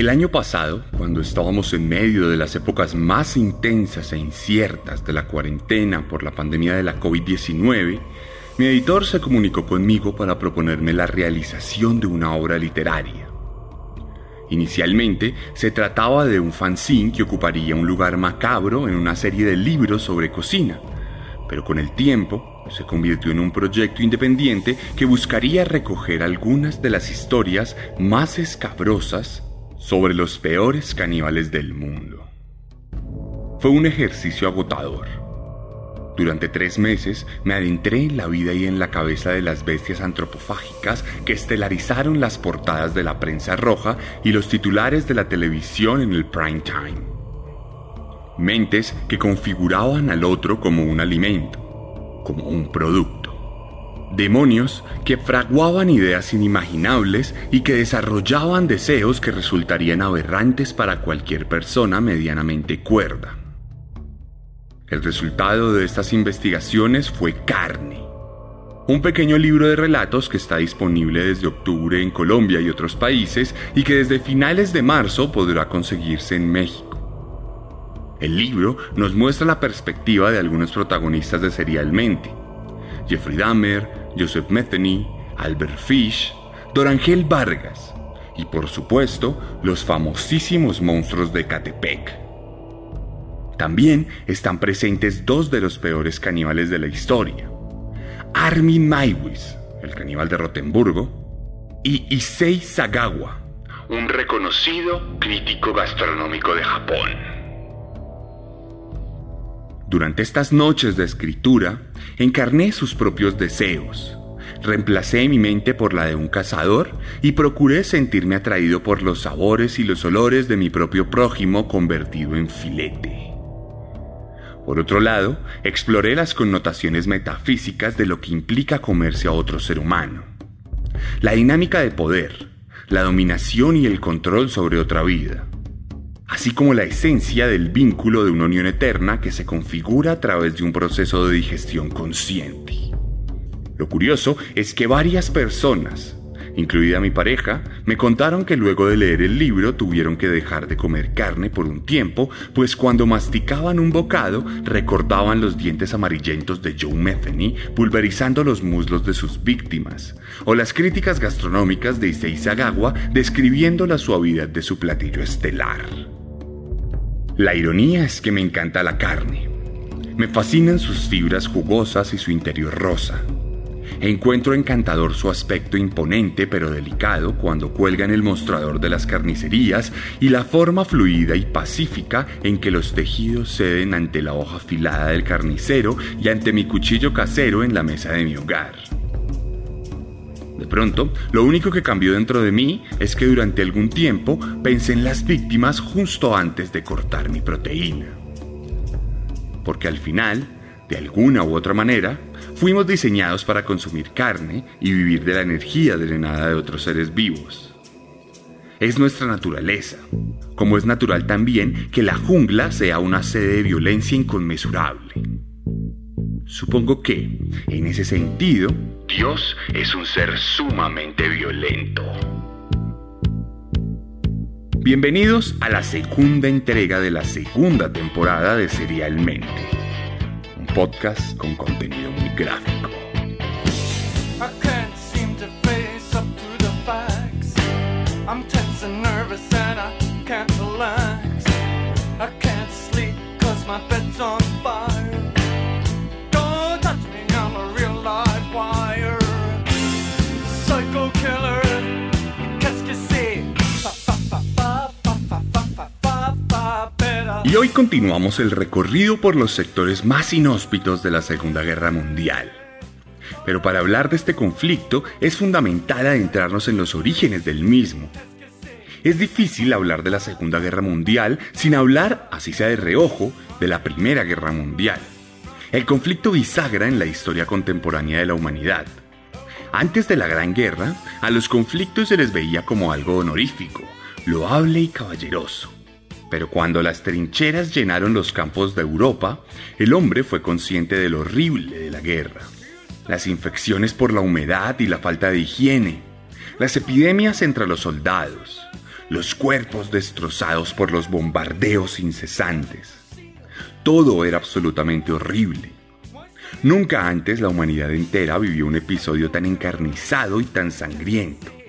El año pasado, cuando estábamos en medio de las épocas más intensas e inciertas de la cuarentena por la pandemia de la COVID-19, mi editor se comunicó conmigo para proponerme la realización de una obra literaria. Inicialmente se trataba de un fanzine que ocuparía un lugar macabro en una serie de libros sobre cocina, pero con el tiempo se convirtió en un proyecto independiente que buscaría recoger algunas de las historias más escabrosas sobre los peores caníbales del mundo. Fue un ejercicio agotador. Durante tres meses me adentré en la vida y en la cabeza de las bestias antropofágicas que estelarizaron las portadas de la prensa roja y los titulares de la televisión en el prime time. Mentes que configuraban al otro como un alimento, como un producto demonios que fraguaban ideas inimaginables y que desarrollaban deseos que resultarían aberrantes para cualquier persona medianamente cuerda. El resultado de estas investigaciones fue Carne, un pequeño libro de relatos que está disponible desde octubre en Colombia y otros países y que desde finales de marzo podrá conseguirse en México. El libro nos muestra la perspectiva de algunos protagonistas de Serialmente, Jeffrey Dahmer, Joseph Metheny, Albert Fish, Dorangel Vargas y por supuesto los famosísimos monstruos de Catepec. También están presentes dos de los peores caníbales de la historia, Armin Maiwis, el caníbal de Rotemburgo, y Issei Sagawa, un reconocido crítico gastronómico de Japón. Durante estas noches de escritura, encarné sus propios deseos, reemplacé mi mente por la de un cazador y procuré sentirme atraído por los sabores y los olores de mi propio prójimo convertido en filete. Por otro lado, exploré las connotaciones metafísicas de lo que implica comerse a otro ser humano. La dinámica de poder, la dominación y el control sobre otra vida así como la esencia del vínculo de una unión eterna que se configura a través de un proceso de digestión consciente. Lo curioso es que varias personas, incluida mi pareja, me contaron que luego de leer el libro tuvieron que dejar de comer carne por un tiempo, pues cuando masticaban un bocado recordaban los dientes amarillentos de Joe Metheny pulverizando los muslos de sus víctimas, o las críticas gastronómicas de Issei Sagawa describiendo la suavidad de su platillo estelar. La ironía es que me encanta la carne. Me fascinan sus fibras jugosas y su interior rosa. Encuentro encantador su aspecto imponente pero delicado cuando cuelga en el mostrador de las carnicerías y la forma fluida y pacífica en que los tejidos ceden ante la hoja afilada del carnicero y ante mi cuchillo casero en la mesa de mi hogar. Pronto, lo único que cambió dentro de mí es que durante algún tiempo pensé en las víctimas justo antes de cortar mi proteína. Porque al final, de alguna u otra manera, fuimos diseñados para consumir carne y vivir de la energía drenada de otros seres vivos. Es nuestra naturaleza, como es natural también que la jungla sea una sede de violencia inconmensurable. Supongo que, en ese sentido, Dios es un ser sumamente violento. Bienvenidos a la segunda entrega de la segunda temporada de Serialmente, un podcast con contenido muy gráfico. I can't Y hoy continuamos el recorrido por los sectores más inhóspitos de la Segunda Guerra Mundial. Pero para hablar de este conflicto es fundamental adentrarnos en los orígenes del mismo. Es difícil hablar de la Segunda Guerra Mundial sin hablar, así sea de reojo, de la Primera Guerra Mundial. El conflicto bisagra en la historia contemporánea de la humanidad. Antes de la Gran Guerra, a los conflictos se les veía como algo honorífico, loable y caballeroso. Pero cuando las trincheras llenaron los campos de Europa, el hombre fue consciente de lo horrible de la guerra. Las infecciones por la humedad y la falta de higiene, las epidemias entre los soldados, los cuerpos destrozados por los bombardeos incesantes. Todo era absolutamente horrible. Nunca antes la humanidad entera vivió un episodio tan encarnizado y tan sangriento.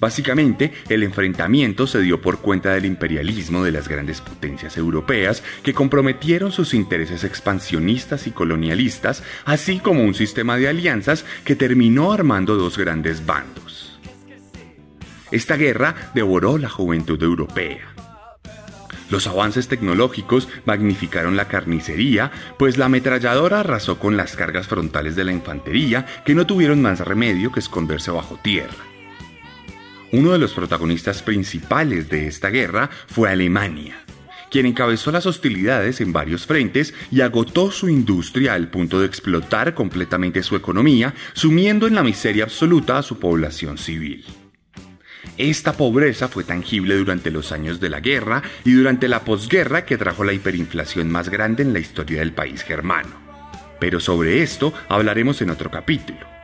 Básicamente, el enfrentamiento se dio por cuenta del imperialismo de las grandes potencias europeas que comprometieron sus intereses expansionistas y colonialistas, así como un sistema de alianzas que terminó armando dos grandes bandos. Esta guerra devoró la juventud europea. Los avances tecnológicos magnificaron la carnicería, pues la ametralladora arrasó con las cargas frontales de la infantería que no tuvieron más remedio que esconderse bajo tierra. Uno de los protagonistas principales de esta guerra fue Alemania, quien encabezó las hostilidades en varios frentes y agotó su industria al punto de explotar completamente su economía, sumiendo en la miseria absoluta a su población civil. Esta pobreza fue tangible durante los años de la guerra y durante la posguerra que trajo la hiperinflación más grande en la historia del país germano. Pero sobre esto hablaremos en otro capítulo.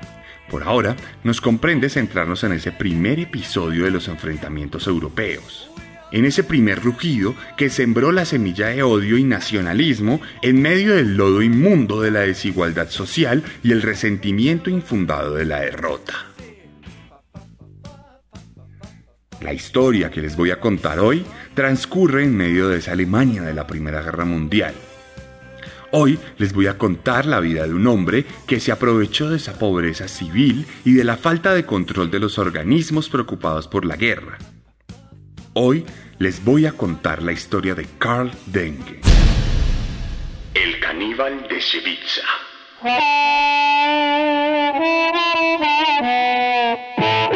Por ahora, nos comprende centrarnos en ese primer episodio de los enfrentamientos europeos. En ese primer rugido que sembró la semilla de odio y nacionalismo en medio del lodo inmundo de la desigualdad social y el resentimiento infundado de la derrota. La historia que les voy a contar hoy transcurre en medio de esa Alemania de la Primera Guerra Mundial. Hoy les voy a contar la vida de un hombre que se aprovechó de esa pobreza civil y de la falta de control de los organismos preocupados por la guerra. Hoy les voy a contar la historia de Karl Denke. El caníbal de Sevilla.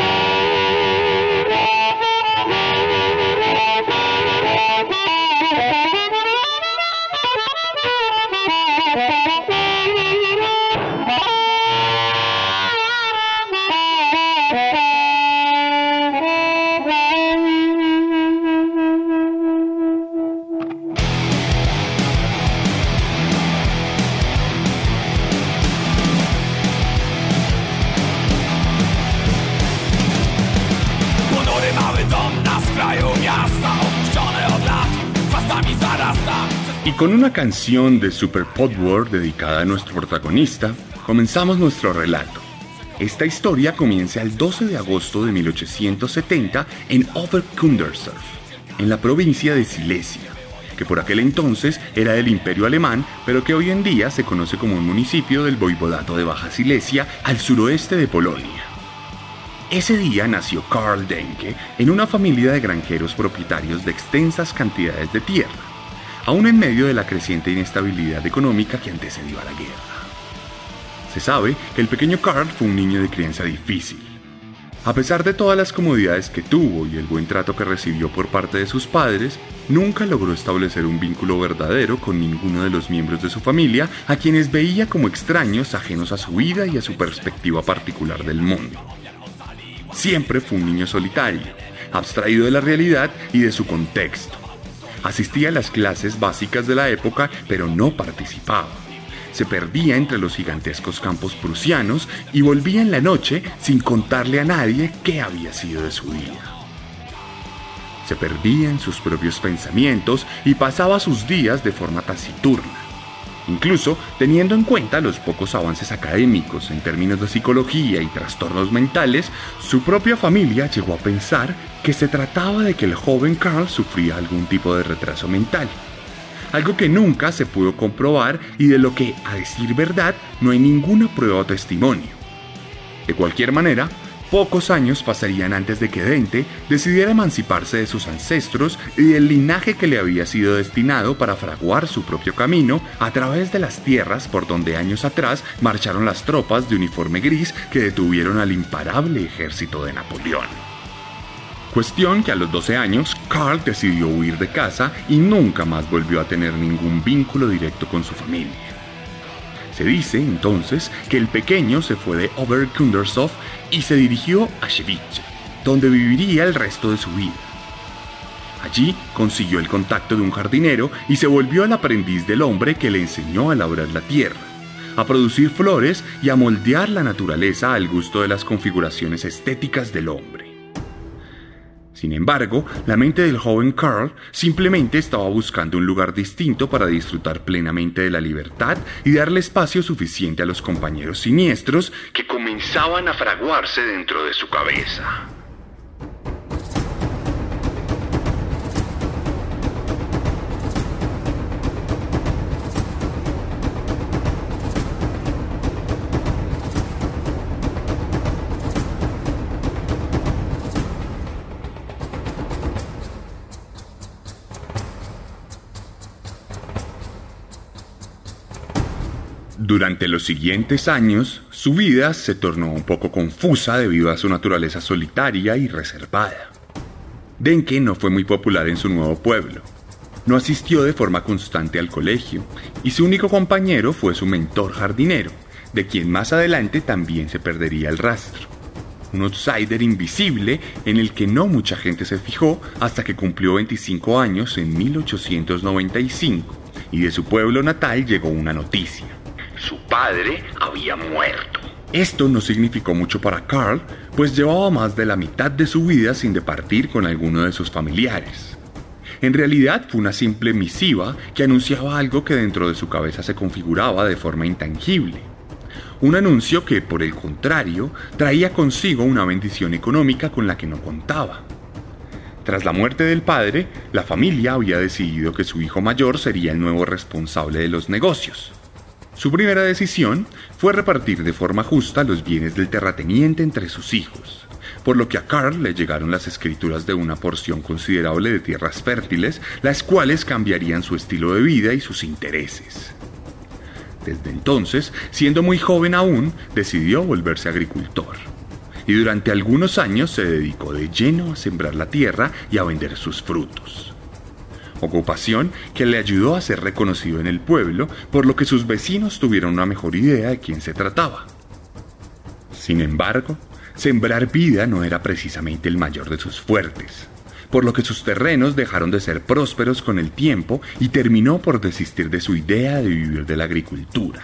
Y con una canción de Super Podworld dedicada a nuestro protagonista, comenzamos nuestro relato. Esta historia comienza el 12 de agosto de 1870 en Oberkundersdorf, en la provincia de Silesia, que por aquel entonces era del Imperio Alemán, pero que hoy en día se conoce como un municipio del Voivodato de Baja Silesia al suroeste de Polonia. Ese día nació Karl Denke en una familia de granjeros propietarios de extensas cantidades de tierra, aún en medio de la creciente inestabilidad económica que antecedió a la guerra. Se sabe que el pequeño Karl fue un niño de crianza difícil. A pesar de todas las comodidades que tuvo y el buen trato que recibió por parte de sus padres, nunca logró establecer un vínculo verdadero con ninguno de los miembros de su familia, a quienes veía como extraños ajenos a su vida y a su perspectiva particular del mundo. Siempre fue un niño solitario, abstraído de la realidad y de su contexto. Asistía a las clases básicas de la época, pero no participaba. Se perdía entre los gigantescos campos prusianos y volvía en la noche sin contarle a nadie qué había sido de su día. Se perdía en sus propios pensamientos y pasaba sus días de forma taciturna. Incluso teniendo en cuenta los pocos avances académicos en términos de psicología y trastornos mentales, su propia familia llegó a pensar que se trataba de que el joven Carl sufría algún tipo de retraso mental. Algo que nunca se pudo comprobar y de lo que, a decir verdad, no hay ninguna prueba o testimonio. De cualquier manera, Pocos años pasarían antes de que Dente decidiera emanciparse de sus ancestros y del linaje que le había sido destinado para fraguar su propio camino a través de las tierras por donde años atrás marcharon las tropas de uniforme gris que detuvieron al imparable ejército de Napoleón. Cuestión que a los 12 años Carl decidió huir de casa y nunca más volvió a tener ningún vínculo directo con su familia. Se dice entonces que el pequeño se fue de Oberkundershof y se dirigió a Schewice, donde viviría el resto de su vida. Allí consiguió el contacto de un jardinero y se volvió el aprendiz del hombre que le enseñó a labrar la tierra, a producir flores y a moldear la naturaleza al gusto de las configuraciones estéticas del hombre. Sin embargo, la mente del joven Carl simplemente estaba buscando un lugar distinto para disfrutar plenamente de la libertad y darle espacio suficiente a los compañeros siniestros que comenzaban a fraguarse dentro de su cabeza. Durante los siguientes años, su vida se tornó un poco confusa debido a su naturaleza solitaria y reservada. Denke no fue muy popular en su nuevo pueblo. No asistió de forma constante al colegio y su único compañero fue su mentor jardinero, de quien más adelante también se perdería el rastro. Un outsider invisible en el que no mucha gente se fijó hasta que cumplió 25 años en 1895 y de su pueblo natal llegó una noticia padre había muerto. Esto no significó mucho para Carl, pues llevaba más de la mitad de su vida sin departir con alguno de sus familiares. En realidad fue una simple misiva que anunciaba algo que dentro de su cabeza se configuraba de forma intangible. Un anuncio que, por el contrario, traía consigo una bendición económica con la que no contaba. Tras la muerte del padre, la familia había decidido que su hijo mayor sería el nuevo responsable de los negocios. Su primera decisión fue repartir de forma justa los bienes del terrateniente entre sus hijos, por lo que a Carl le llegaron las escrituras de una porción considerable de tierras fértiles, las cuales cambiarían su estilo de vida y sus intereses. Desde entonces, siendo muy joven aún, decidió volverse agricultor. Y durante algunos años se dedicó de lleno a sembrar la tierra y a vender sus frutos ocupación que le ayudó a ser reconocido en el pueblo, por lo que sus vecinos tuvieron una mejor idea de quién se trataba. Sin embargo, sembrar vida no era precisamente el mayor de sus fuertes, por lo que sus terrenos dejaron de ser prósperos con el tiempo y terminó por desistir de su idea de vivir de la agricultura.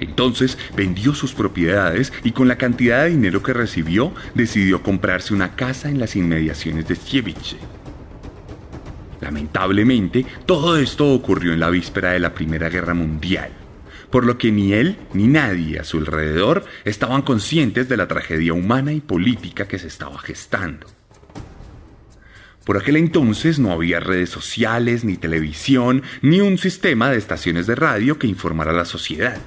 Entonces vendió sus propiedades y con la cantidad de dinero que recibió decidió comprarse una casa en las inmediaciones de Sievice Lamentablemente, todo esto ocurrió en la víspera de la Primera Guerra Mundial, por lo que ni él ni nadie a su alrededor estaban conscientes de la tragedia humana y política que se estaba gestando. Por aquel entonces no había redes sociales, ni televisión, ni un sistema de estaciones de radio que informara a la sociedad,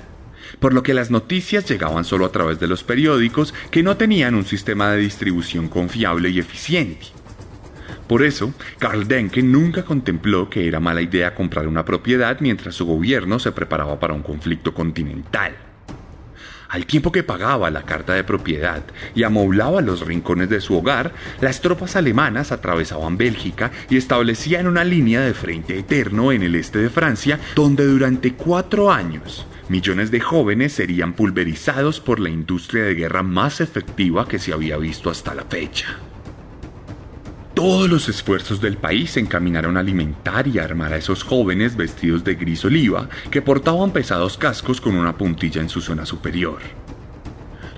por lo que las noticias llegaban solo a través de los periódicos que no tenían un sistema de distribución confiable y eficiente. Por eso, Karl Denke nunca contempló que era mala idea comprar una propiedad mientras su gobierno se preparaba para un conflicto continental. Al tiempo que pagaba la carta de propiedad y amoblaba los rincones de su hogar, las tropas alemanas atravesaban Bélgica y establecían una línea de frente eterno en el este de Francia, donde durante cuatro años millones de jóvenes serían pulverizados por la industria de guerra más efectiva que se había visto hasta la fecha. Todos los esfuerzos del país se encaminaron a alimentar y armar a esos jóvenes vestidos de gris oliva que portaban pesados cascos con una puntilla en su zona superior.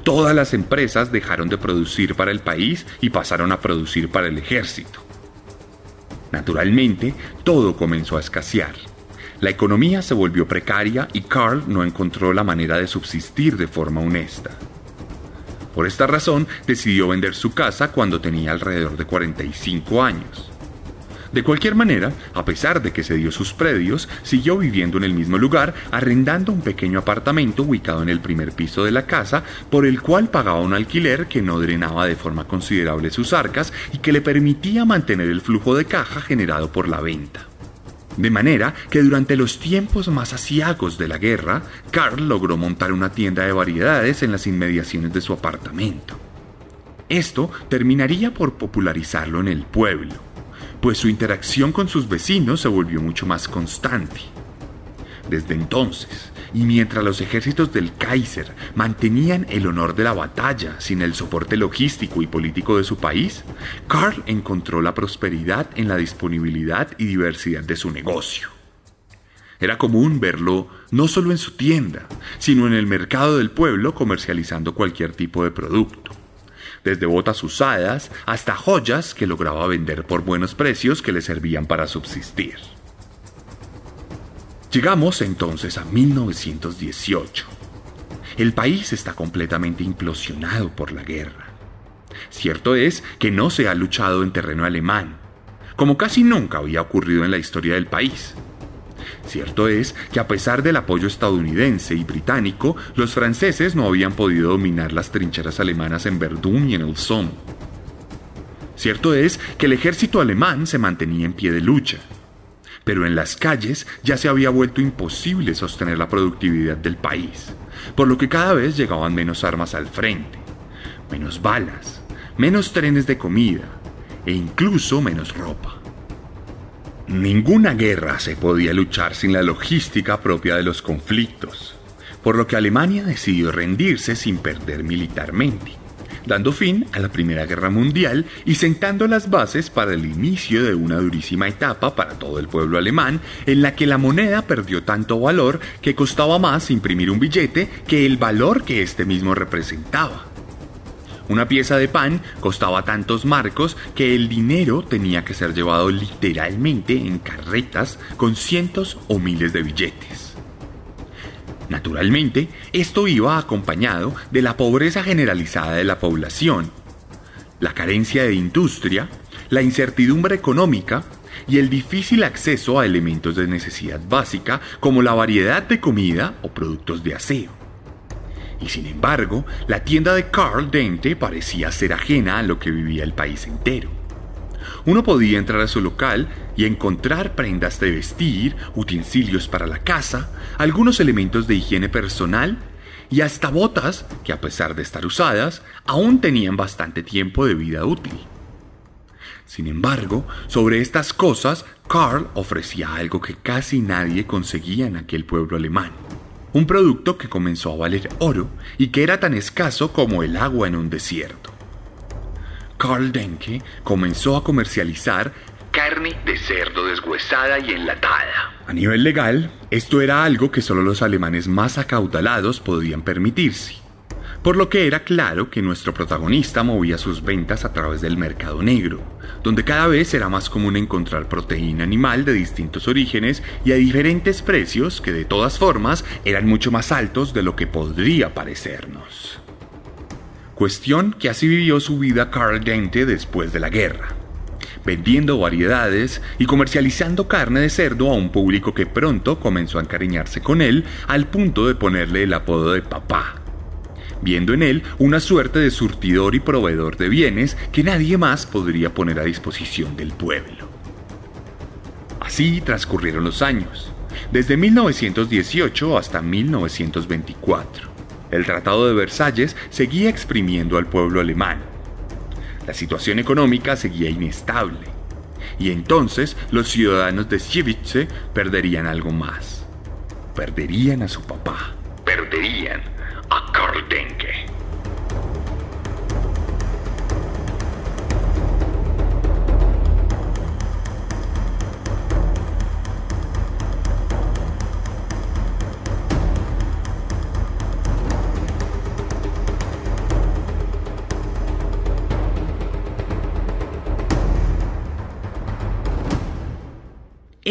Todas las empresas dejaron de producir para el país y pasaron a producir para el ejército. Naturalmente, todo comenzó a escasear. La economía se volvió precaria y Carl no encontró la manera de subsistir de forma honesta. Por esta razón decidió vender su casa cuando tenía alrededor de 45 años. De cualquier manera, a pesar de que cedió sus predios, siguió viviendo en el mismo lugar, arrendando un pequeño apartamento ubicado en el primer piso de la casa, por el cual pagaba un alquiler que no drenaba de forma considerable sus arcas y que le permitía mantener el flujo de caja generado por la venta. De manera que durante los tiempos más asiagos de la guerra, Carl logró montar una tienda de variedades en las inmediaciones de su apartamento. Esto terminaría por popularizarlo en el pueblo pues su interacción con sus vecinos se volvió mucho más constante. Desde entonces, y mientras los ejércitos del Kaiser mantenían el honor de la batalla sin el soporte logístico y político de su país, Karl encontró la prosperidad en la disponibilidad y diversidad de su negocio. Era común verlo no solo en su tienda, sino en el mercado del pueblo comercializando cualquier tipo de producto desde botas usadas hasta joyas que lograba vender por buenos precios que le servían para subsistir. Llegamos entonces a 1918. El país está completamente implosionado por la guerra. Cierto es que no se ha luchado en terreno alemán, como casi nunca había ocurrido en la historia del país. Cierto es que a pesar del apoyo estadounidense y británico, los franceses no habían podido dominar las trincheras alemanas en Verdún y en el Somme. Cierto es que el ejército alemán se mantenía en pie de lucha, pero en las calles ya se había vuelto imposible sostener la productividad del país, por lo que cada vez llegaban menos armas al frente, menos balas, menos trenes de comida e incluso menos ropa. Ninguna guerra se podía luchar sin la logística propia de los conflictos, por lo que Alemania decidió rendirse sin perder militarmente, dando fin a la Primera Guerra Mundial y sentando las bases para el inicio de una durísima etapa para todo el pueblo alemán en la que la moneda perdió tanto valor que costaba más imprimir un billete que el valor que éste mismo representaba. Una pieza de pan costaba tantos marcos que el dinero tenía que ser llevado literalmente en carretas con cientos o miles de billetes. Naturalmente, esto iba acompañado de la pobreza generalizada de la población, la carencia de industria, la incertidumbre económica y el difícil acceso a elementos de necesidad básica como la variedad de comida o productos de aseo. Y sin embargo, la tienda de Carl Dente parecía ser ajena a lo que vivía el país entero. Uno podía entrar a su local y encontrar prendas de vestir, utensilios para la casa, algunos elementos de higiene personal y hasta botas que a pesar de estar usadas, aún tenían bastante tiempo de vida útil. Sin embargo, sobre estas cosas, Carl ofrecía algo que casi nadie conseguía en aquel pueblo alemán un producto que comenzó a valer oro y que era tan escaso como el agua en un desierto. Karl Denke comenzó a comercializar carne de cerdo deshuesada y enlatada. A nivel legal, esto era algo que solo los alemanes más acaudalados podían permitirse, por lo que era claro que nuestro protagonista movía sus ventas a través del mercado negro, donde cada vez era más común encontrar proteína animal de distintos orígenes y a diferentes precios que de todas formas eran mucho más altos de lo que podría parecernos. Cuestión que así vivió su vida Carl Dente después de la guerra, vendiendo variedades y comercializando carne de cerdo a un público que pronto comenzó a encariñarse con él al punto de ponerle el apodo de papá viendo en él una suerte de surtidor y proveedor de bienes que nadie más podría poner a disposición del pueblo. Así transcurrieron los años, desde 1918 hasta 1924. El Tratado de Versalles seguía exprimiendo al pueblo alemán. La situación económica seguía inestable. Y entonces los ciudadanos de Sievice perderían algo más. Perderían a su papá.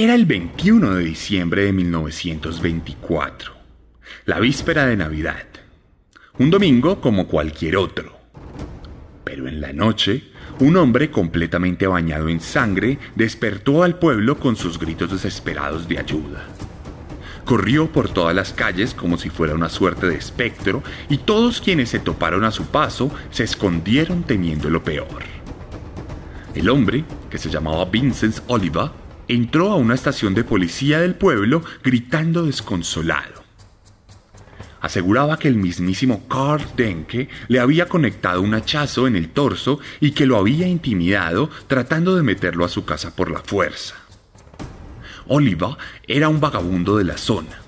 Era el 21 de diciembre de 1924, la víspera de Navidad. Un domingo como cualquier otro. Pero en la noche, Un hombre completamente bañado en sangre despertó al pueblo con sus gritos desesperados de ayuda. Corrió por todas las calles como si fuera una suerte de espectro y todos quienes se toparon a su paso se escondieron temiendo lo peor. El hombre, que se llamaba Vincent Oliva, entró a una estación de policía del pueblo gritando desconsolado. Aseguraba que el mismísimo Carl Denke le había conectado un hachazo en el torso y que lo había intimidado tratando de meterlo a su casa por la fuerza. Oliva era un vagabundo de la zona.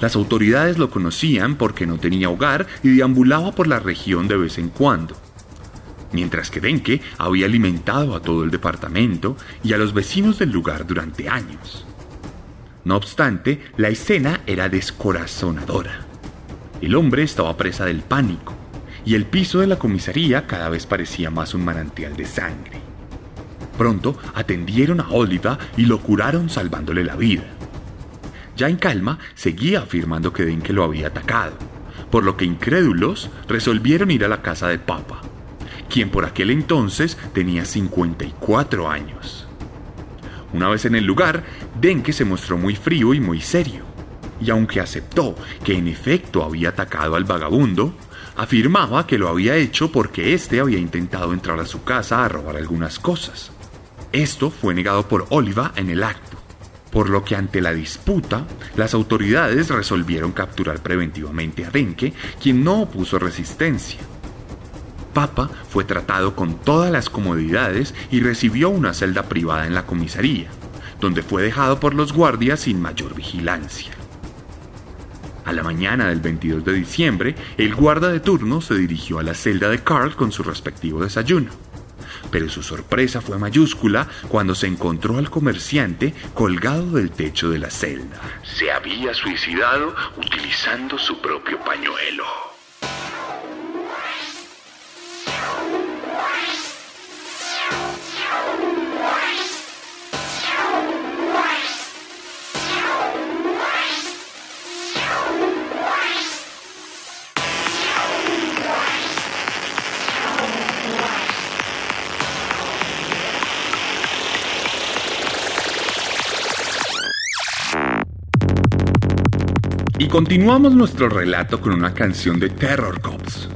Las autoridades lo conocían porque no tenía hogar y deambulaba por la región de vez en cuando. Mientras que Denke había alimentado a todo el departamento y a los vecinos del lugar durante años. No obstante, la escena era descorazonadora. El hombre estaba presa del pánico y el piso de la comisaría cada vez parecía más un manantial de sangre. Pronto atendieron a Oliva y lo curaron salvándole la vida. Ya en calma, seguía afirmando que Denke lo había atacado, por lo que incrédulos resolvieron ir a la casa de Papa, quien por aquel entonces tenía 54 años. Una vez en el lugar, Denke se mostró muy frío y muy serio, y aunque aceptó que en efecto había atacado al vagabundo, afirmaba que lo había hecho porque éste había intentado entrar a su casa a robar algunas cosas. Esto fue negado por Oliva en el acto, por lo que ante la disputa, las autoridades resolvieron capturar preventivamente a Denke, quien no opuso resistencia. Papa fue tratado con todas las comodidades y recibió una celda privada en la comisaría, donde fue dejado por los guardias sin mayor vigilancia. A la mañana del 22 de diciembre, el guarda de turno se dirigió a la celda de Carl con su respectivo desayuno pero su sorpresa fue mayúscula cuando se encontró al comerciante colgado del techo de la celda. Se había suicidado utilizando su propio pañuelo. Y continuamos nuestro relato con una canción de Terror Cops,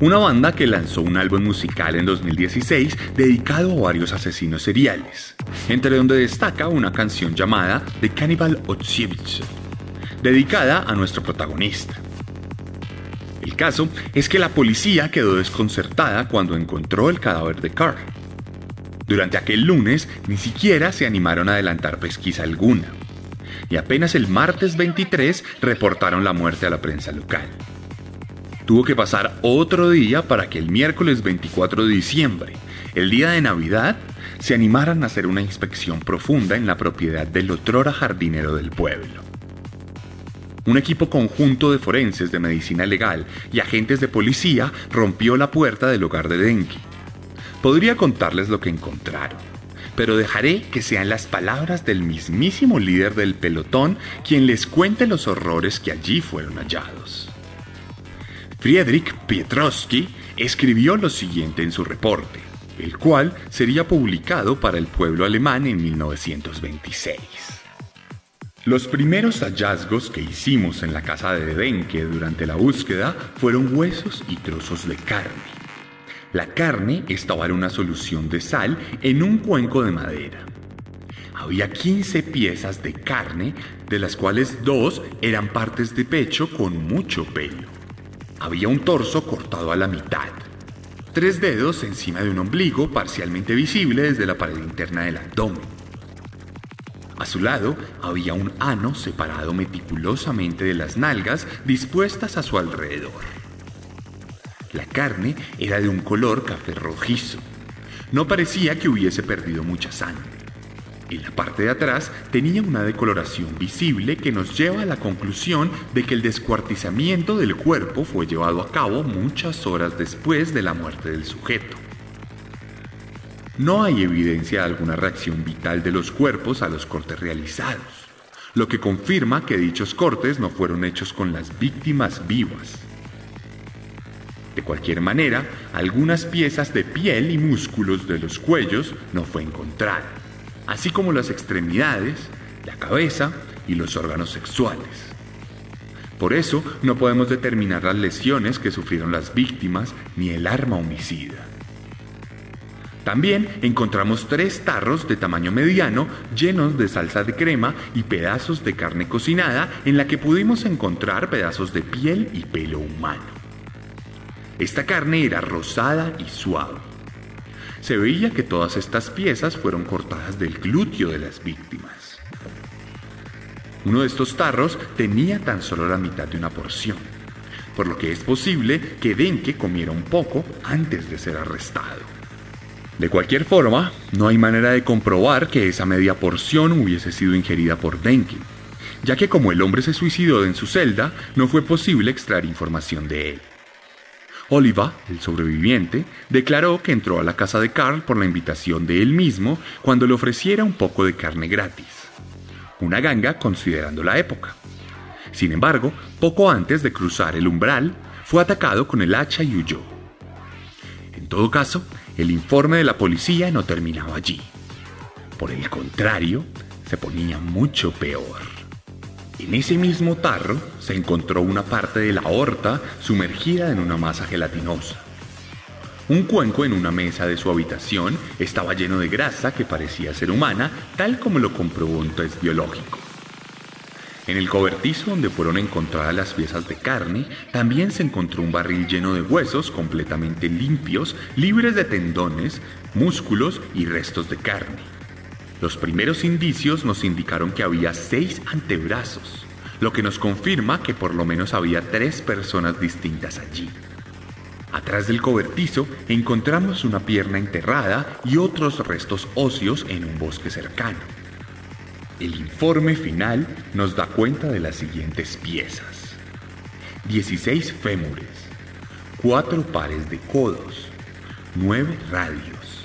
una banda que lanzó un álbum musical en 2016 dedicado a varios asesinos seriales, entre donde destaca una canción llamada The Cannibal Otsievich, dedicada a nuestro protagonista. El caso es que la policía quedó desconcertada cuando encontró el cadáver de Carl. Durante aquel lunes ni siquiera se animaron a adelantar pesquisa alguna y apenas el martes 23 reportaron la muerte a la prensa local. Tuvo que pasar otro día para que el miércoles 24 de diciembre, el día de Navidad, se animaran a hacer una inspección profunda en la propiedad del otrora jardinero del pueblo. Un equipo conjunto de forenses de medicina legal y agentes de policía rompió la puerta del hogar de Denki. Podría contarles lo que encontraron pero dejaré que sean las palabras del mismísimo líder del pelotón quien les cuente los horrores que allí fueron hallados. Friedrich Pietrowski escribió lo siguiente en su reporte, el cual sería publicado para el pueblo alemán en 1926. Los primeros hallazgos que hicimos en la casa de Denke durante la búsqueda fueron huesos y trozos de carne. La carne estaba en una solución de sal en un cuenco de madera. Había 15 piezas de carne, de las cuales dos eran partes de pecho con mucho pelo. Había un torso cortado a la mitad, tres dedos encima de un ombligo parcialmente visible desde la pared interna del abdomen. A su lado había un ano separado meticulosamente de las nalgas dispuestas a su alrededor. La carne era de un color café rojizo. No parecía que hubiese perdido mucha sangre. En la parte de atrás tenía una decoloración visible que nos lleva a la conclusión de que el descuartizamiento del cuerpo fue llevado a cabo muchas horas después de la muerte del sujeto. No hay evidencia de alguna reacción vital de los cuerpos a los cortes realizados, lo que confirma que dichos cortes no fueron hechos con las víctimas vivas. De cualquier manera, algunas piezas de piel y músculos de los cuellos no fue encontrada, así como las extremidades, la cabeza y los órganos sexuales. Por eso no podemos determinar las lesiones que sufrieron las víctimas ni el arma homicida. También encontramos tres tarros de tamaño mediano llenos de salsa de crema y pedazos de carne cocinada en la que pudimos encontrar pedazos de piel y pelo humano. Esta carne era rosada y suave. Se veía que todas estas piezas fueron cortadas del glúteo de las víctimas. Uno de estos tarros tenía tan solo la mitad de una porción, por lo que es posible que Denke comiera un poco antes de ser arrestado. De cualquier forma, no hay manera de comprobar que esa media porción hubiese sido ingerida por Denke, ya que como el hombre se suicidó en su celda, no fue posible extraer información de él. Oliva, el sobreviviente, declaró que entró a la casa de Carl por la invitación de él mismo cuando le ofreciera un poco de carne gratis una ganga considerando la época. Sin embargo, poco antes de cruzar el umbral, fue atacado con el hacha y huyó. En todo caso, el informe de la policía no terminaba allí. Por el contrario, se ponía mucho peor. En ese mismo tarro se encontró una parte de la aorta sumergida en una masa gelatinosa. Un cuenco en una mesa de su habitación estaba lleno de grasa que parecía ser humana, tal como lo comprobó un test biológico. En el cobertizo donde fueron encontradas las piezas de carne, también se encontró un barril lleno de huesos completamente limpios, libres de tendones, músculos y restos de carne. Los primeros indicios nos indicaron que había seis antebrazos, lo que nos confirma que por lo menos había tres personas distintas allí. Atrás del cobertizo encontramos una pierna enterrada y otros restos óseos en un bosque cercano. El informe final nos da cuenta de las siguientes piezas. 16 fémures, 4 pares de codos, 9 radios,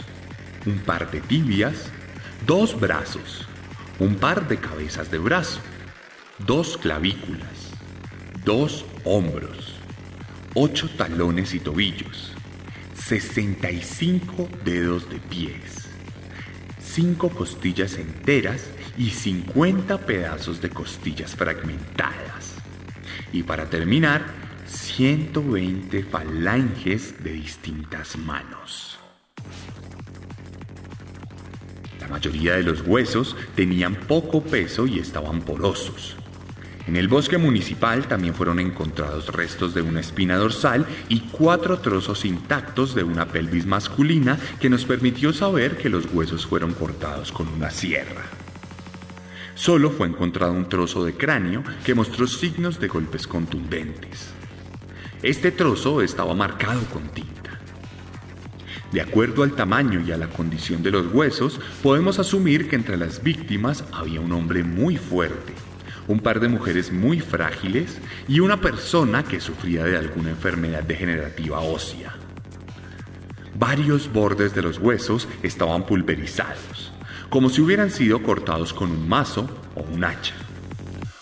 un par de tibias, 2 brazos, un par de cabezas de brazo, 2 clavículas, 2 hombros, 8 talones y tobillos, 65 dedos de pies, 5 costillas enteras y 50 pedazos de costillas fragmentadas. Y para terminar, 120 falanges de distintas manos. La mayoría de los huesos tenían poco peso y estaban porosos. En el bosque municipal también fueron encontrados restos de una espina dorsal y cuatro trozos intactos de una pelvis masculina que nos permitió saber que los huesos fueron cortados con una sierra. Solo fue encontrado un trozo de cráneo que mostró signos de golpes contundentes. Este trozo estaba marcado con tinta. De acuerdo al tamaño y a la condición de los huesos, podemos asumir que entre las víctimas había un hombre muy fuerte, un par de mujeres muy frágiles y una persona que sufría de alguna enfermedad degenerativa ósea. Varios bordes de los huesos estaban pulverizados, como si hubieran sido cortados con un mazo o un hacha.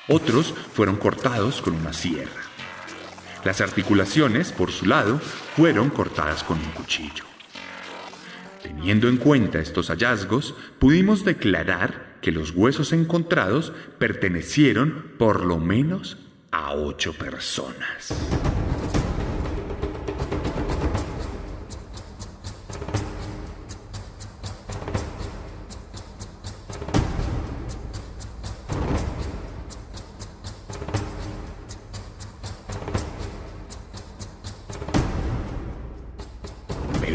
Otros fueron cortados con una sierra. Las articulaciones, por su lado, fueron cortadas con un cuchillo. Teniendo en cuenta estos hallazgos, pudimos declarar que los huesos encontrados pertenecieron por lo menos a ocho personas.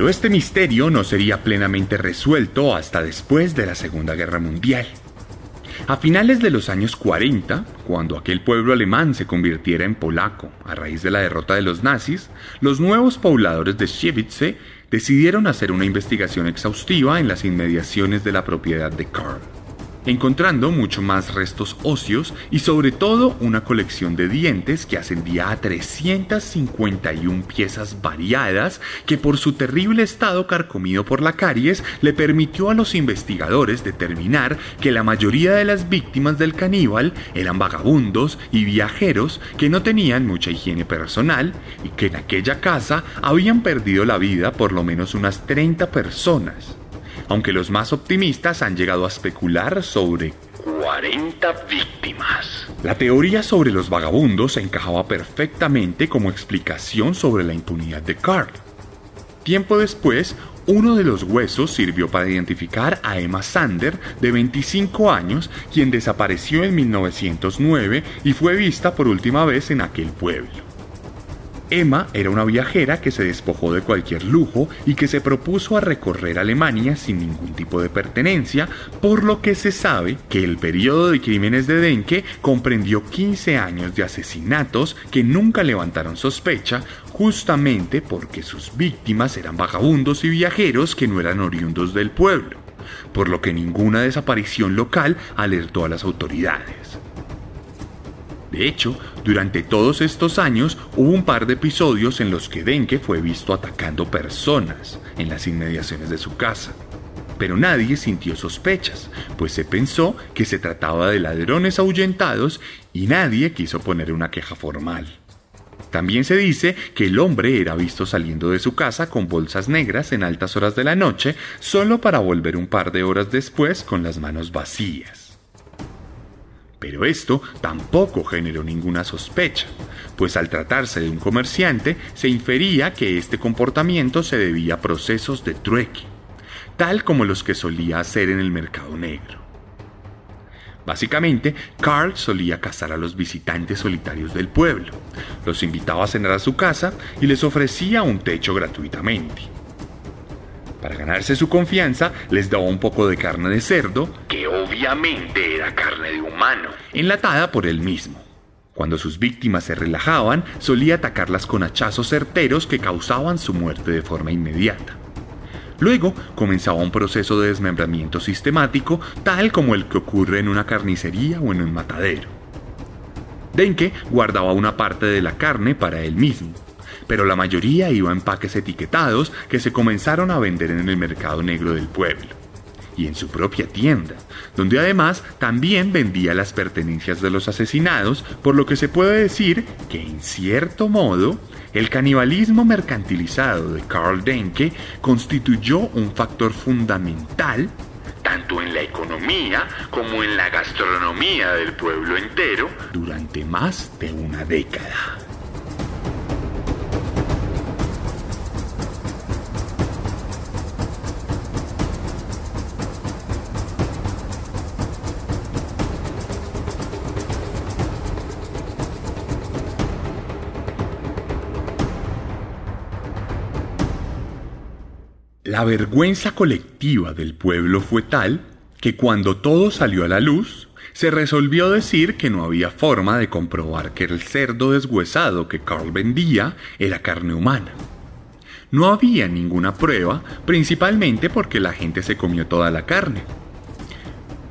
Este misterio no sería plenamente resuelto hasta después de la Segunda Guerra Mundial. A finales de los años 40, cuando aquel pueblo alemán se convirtiera en polaco a raíz de la derrota de los nazis, los nuevos pobladores de Sievice decidieron hacer una investigación exhaustiva en las inmediaciones de la propiedad de Karl. Encontrando mucho más restos óseos y sobre todo una colección de dientes que ascendía a 351 piezas variadas que por su terrible estado carcomido por la caries le permitió a los investigadores determinar que la mayoría de las víctimas del caníbal eran vagabundos y viajeros que no tenían mucha higiene personal y que en aquella casa habían perdido la vida por lo menos unas 30 personas aunque los más optimistas han llegado a especular sobre 40 víctimas. La teoría sobre los vagabundos encajaba perfectamente como explicación sobre la impunidad de Carl. Tiempo después, uno de los huesos sirvió para identificar a Emma Sander, de 25 años, quien desapareció en 1909 y fue vista por última vez en aquel pueblo. Emma era una viajera que se despojó de cualquier lujo y que se propuso a recorrer Alemania sin ningún tipo de pertenencia, por lo que se sabe que el periodo de crímenes de Denke comprendió 15 años de asesinatos que nunca levantaron sospecha, justamente porque sus víctimas eran vagabundos y viajeros que no eran oriundos del pueblo, por lo que ninguna desaparición local alertó a las autoridades. De hecho, durante todos estos años hubo un par de episodios en los que Denke fue visto atacando personas en las inmediaciones de su casa. Pero nadie sintió sospechas, pues se pensó que se trataba de ladrones ahuyentados y nadie quiso poner una queja formal. También se dice que el hombre era visto saliendo de su casa con bolsas negras en altas horas de la noche, solo para volver un par de horas después con las manos vacías. Pero esto tampoco generó ninguna sospecha, pues al tratarse de un comerciante se infería que este comportamiento se debía a procesos de trueque, tal como los que solía hacer en el mercado negro. Básicamente, Carl solía cazar a los visitantes solitarios del pueblo, los invitaba a cenar a su casa y les ofrecía un techo gratuitamente. Para ganarse su confianza, les daba un poco de carne de cerdo, que obviamente era carne de humano. enlatada por él mismo. Cuando sus víctimas se relajaban, solía atacarlas con hachazos certeros que causaban su muerte de forma inmediata. Luego comenzaba un proceso de desmembramiento sistemático, tal como el que ocurre en una carnicería o en un matadero. Denke guardaba una parte de la carne para él mismo, pero la mayoría iba en paques etiquetados que se comenzaron a vender en el mercado negro del pueblo y en su propia tienda, donde además también vendía las pertenencias de los asesinados, por lo que se puede decir que en cierto modo el canibalismo mercantilizado de Karl Denke constituyó un factor fundamental tanto en la economía como en la gastronomía del pueblo entero durante más de una década. La vergüenza colectiva del pueblo fue tal que cuando todo salió a la luz, se resolvió decir que no había forma de comprobar que el cerdo deshuesado que Carl vendía era carne humana. No había ninguna prueba, principalmente porque la gente se comió toda la carne.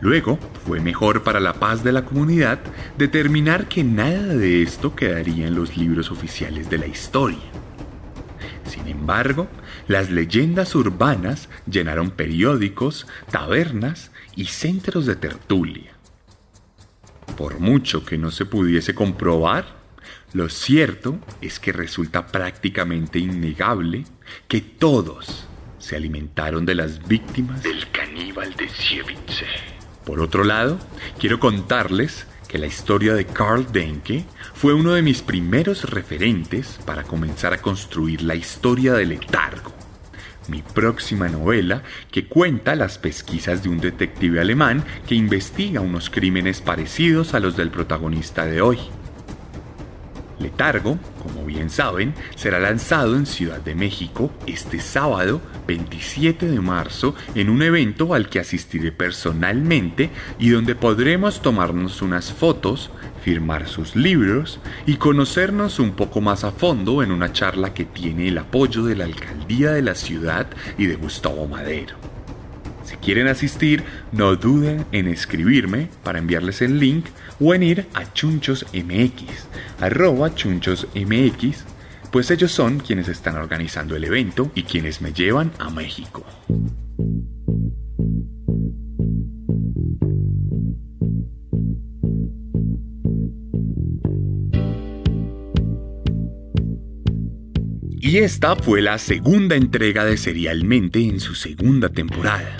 Luego, fue mejor para la paz de la comunidad determinar que nada de esto quedaría en los libros oficiales de la historia. Sin embargo, las leyendas urbanas llenaron periódicos, tabernas y centros de tertulia. Por mucho que no se pudiese comprobar, lo cierto es que resulta prácticamente innegable que todos se alimentaron de las víctimas del caníbal de Siewicz. Por otro lado, quiero contarles que la historia de Karl Denke fue uno de mis primeros referentes para comenzar a construir la historia del letargo, mi próxima novela que cuenta las pesquisas de un detective alemán que investiga unos crímenes parecidos a los del protagonista de hoy. Letargo, como bien saben, será lanzado en Ciudad de México este sábado 27 de marzo en un evento al que asistiré personalmente y donde podremos tomarnos unas fotos, firmar sus libros y conocernos un poco más a fondo en una charla que tiene el apoyo de la alcaldía de la ciudad y de Gustavo Madero. Si quieren asistir, no duden en escribirme para enviarles el link o en ir a chunchosmx, arroba chunchosmx, pues ellos son quienes están organizando el evento y quienes me llevan a México. Y esta fue la segunda entrega de Serialmente en su segunda temporada.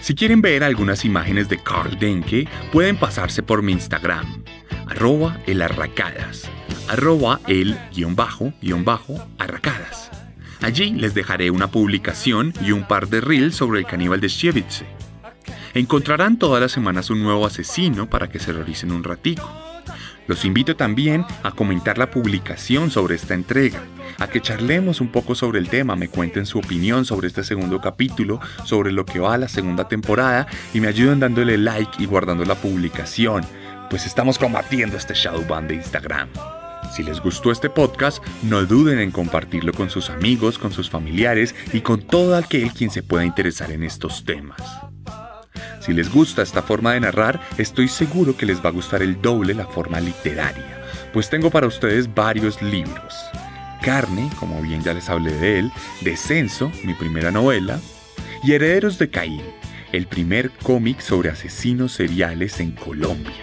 Si quieren ver algunas imágenes de Carl Denke, pueden pasarse por mi Instagram, arroba elarracadas, arroba el guion bajo, guion bajo, arracadas. Allí les dejaré una publicación y un par de reels sobre el caníbal de Shevitze. Encontrarán todas las semanas un nuevo asesino para que se horroricen un ratico. Los invito también a comentar la publicación sobre esta entrega, a que charlemos un poco sobre el tema, me cuenten su opinión sobre este segundo capítulo, sobre lo que va a la segunda temporada y me ayuden dándole like y guardando la publicación, pues estamos combatiendo este Shadowban de Instagram. Si les gustó este podcast, no duden en compartirlo con sus amigos, con sus familiares y con todo aquel quien se pueda interesar en estos temas. Si les gusta esta forma de narrar, estoy seguro que les va a gustar el doble la forma literaria, pues tengo para ustedes varios libros. Carne, como bien ya les hablé de él, Descenso, mi primera novela, y Herederos de Caín, el primer cómic sobre asesinos seriales en Colombia.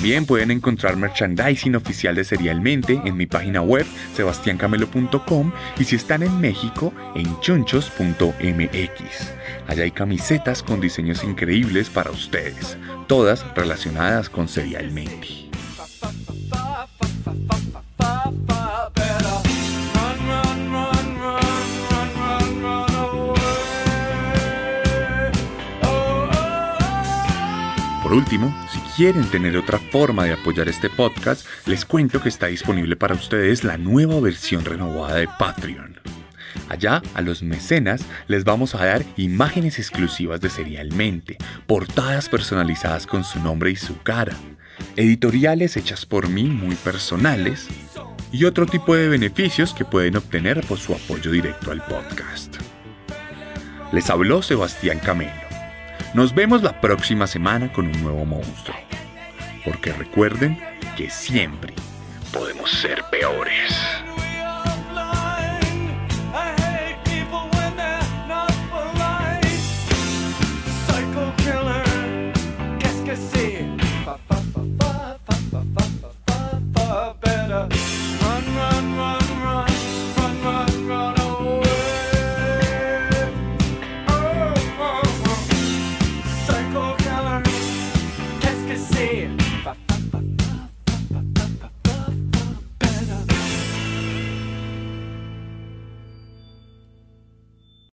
También pueden encontrar merchandising oficial de Serialmente en mi página web sebastiancamelo.com y si están en México en chunchos.mx. Allá hay camisetas con diseños increíbles para ustedes, todas relacionadas con Serialmente. Por último, si quieren tener otra forma de apoyar este podcast, les cuento que está disponible para ustedes la nueva versión renovada de Patreon. Allá, a los mecenas les vamos a dar imágenes exclusivas de Serialmente, portadas personalizadas con su nombre y su cara, editoriales hechas por mí muy personales y otro tipo de beneficios que pueden obtener por su apoyo directo al podcast. Les habló Sebastián Camelo. Nos vemos la próxima semana con un nuevo monstruo. Porque recuerden que siempre Podemos ser peores.